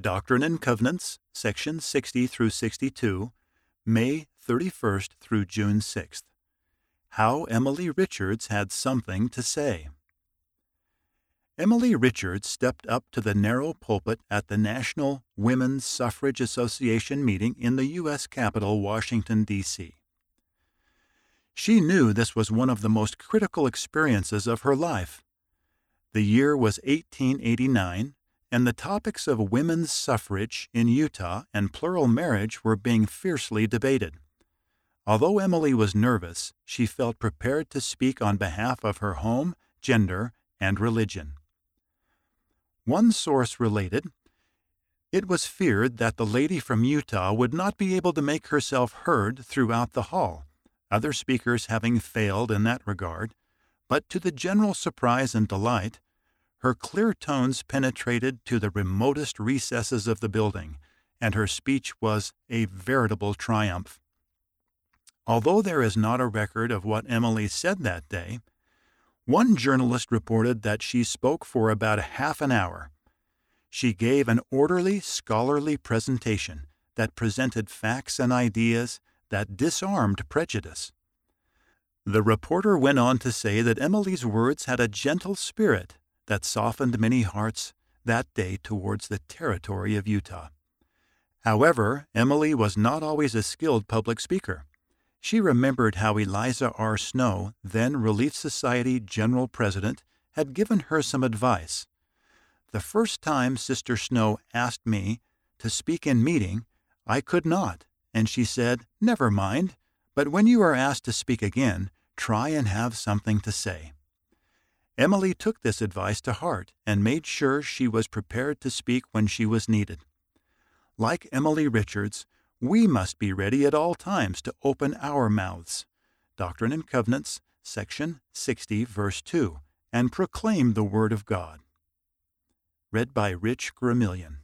Doctrine and Covenants, section 60 through 62, May 31st through June 6th. How Emily Richards had something to say. Emily Richards stepped up to the narrow pulpit at the National Women's Suffrage Association meeting in the U.S. Capitol, Washington, D.C. She knew this was one of the most critical experiences of her life. The year was 1889, and the topics of women's suffrage in Utah and plural marriage were being fiercely debated. Although Emily was nervous, she felt prepared to speak on behalf of her home, gender, and religion. One source related, it was feared that the lady from Utah would not be able to make herself heard throughout the hall, other speakers having failed in that regard, but to the general surprise and delight, her clear tones penetrated to the remotest recesses of the building, and her speech was a veritable triumph. Although there is not a record of what Emily said that day, one journalist reported that she spoke for about half an hour. She gave an orderly, scholarly presentation that presented facts and ideas that disarmed prejudice. The reporter went on to say that Emily's words had a gentle spirit that softened many hearts that day towards the territory of Utah. However, Emily was not always a skilled public speaker. She remembered how Eliza R. Snow, then Relief Society General President, had given her some advice. The first time Sister Snow asked me to speak in meeting, I could not, and she said, Never mind, but when you are asked to speak again, try and have something to say. Emily took this advice to heart and made sure she was prepared to speak when she was needed. Like Emily Richards, we must be ready at all times to open our mouths. Doctrine and Covenants, section 60, verse 2, and proclaim the Word of God. Read by Rich Gramillion.